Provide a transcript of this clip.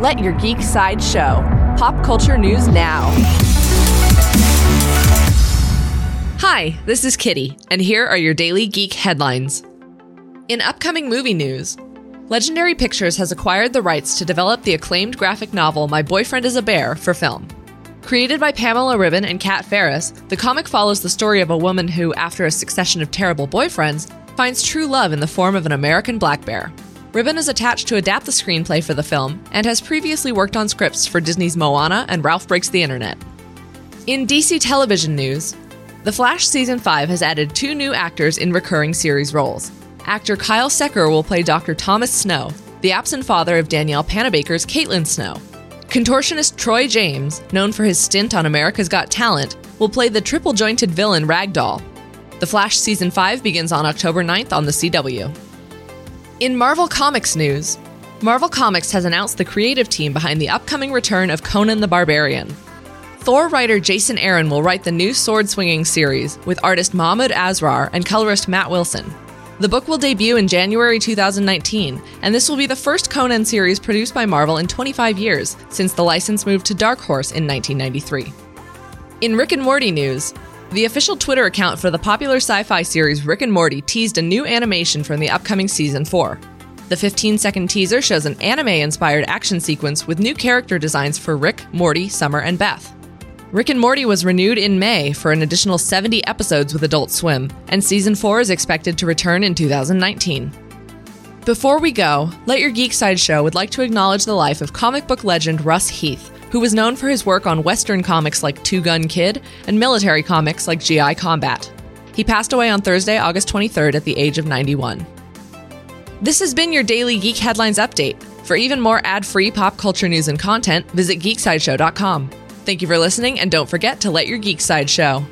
Let your geek side show. Pop culture news now. Hi, this is Kitty, and here are your daily geek headlines. In upcoming movie news, Legendary Pictures has acquired the rights to develop the acclaimed graphic novel My Boyfriend is a Bear for film. Created by Pamela Ribon and Cat Farris, the comic follows the story of a woman who, after a succession of terrible boyfriends, finds true love in the form of an American black bear. Ribon is attached to adapt the screenplay for the film and has previously worked on scripts for Disney's Moana and Ralph Breaks the Internet. In DC television news, The Flash Season 5 has added two new actors in recurring series roles. Actor Kyle Secor will play Dr. Thomas Snow, the absent father of Danielle Panabaker's Caitlin Snow. Contortionist Troy James, known for his stint on America's Got Talent, will play the triple jointed villain Ragdoll. The Flash Season 5 begins on October 9th on the CW. In Marvel Comics news, Marvel Comics has announced the creative team behind the upcoming return of Conan the Barbarian. Thor writer Jason Aaron will write the new sword swinging series with artist Mahmud Asrar and colorist Matt Wilson. The book will debut in January 2019, and this will be the first Conan series produced by Marvel in 25 years since the license moved to Dark Horse in 1993. In Rick and Morty news, the official Twitter account for the popular sci fi series Rick and Morty teased a new animation from the upcoming season 4. The 15 second teaser shows an anime inspired action sequence with new character designs for Rick, Morty, Summer, and Beth. Rick and Morty was renewed in May for an additional 70 episodes with Adult Swim, and season 4 is expected to return in 2019. Before we go, Let Your Geek Side Show would like to acknowledge the life of comic book legend Russ Heath, who was known for his work on Western comics like Two Gun Kid and military comics like GI Combat. He passed away on Thursday, August 23rd at the age of 91. This has been your daily Geek Headlines update. For even more ad free pop culture news and content, visit geeksideshow.com. Thank you for listening, and don't forget to let your geek side show.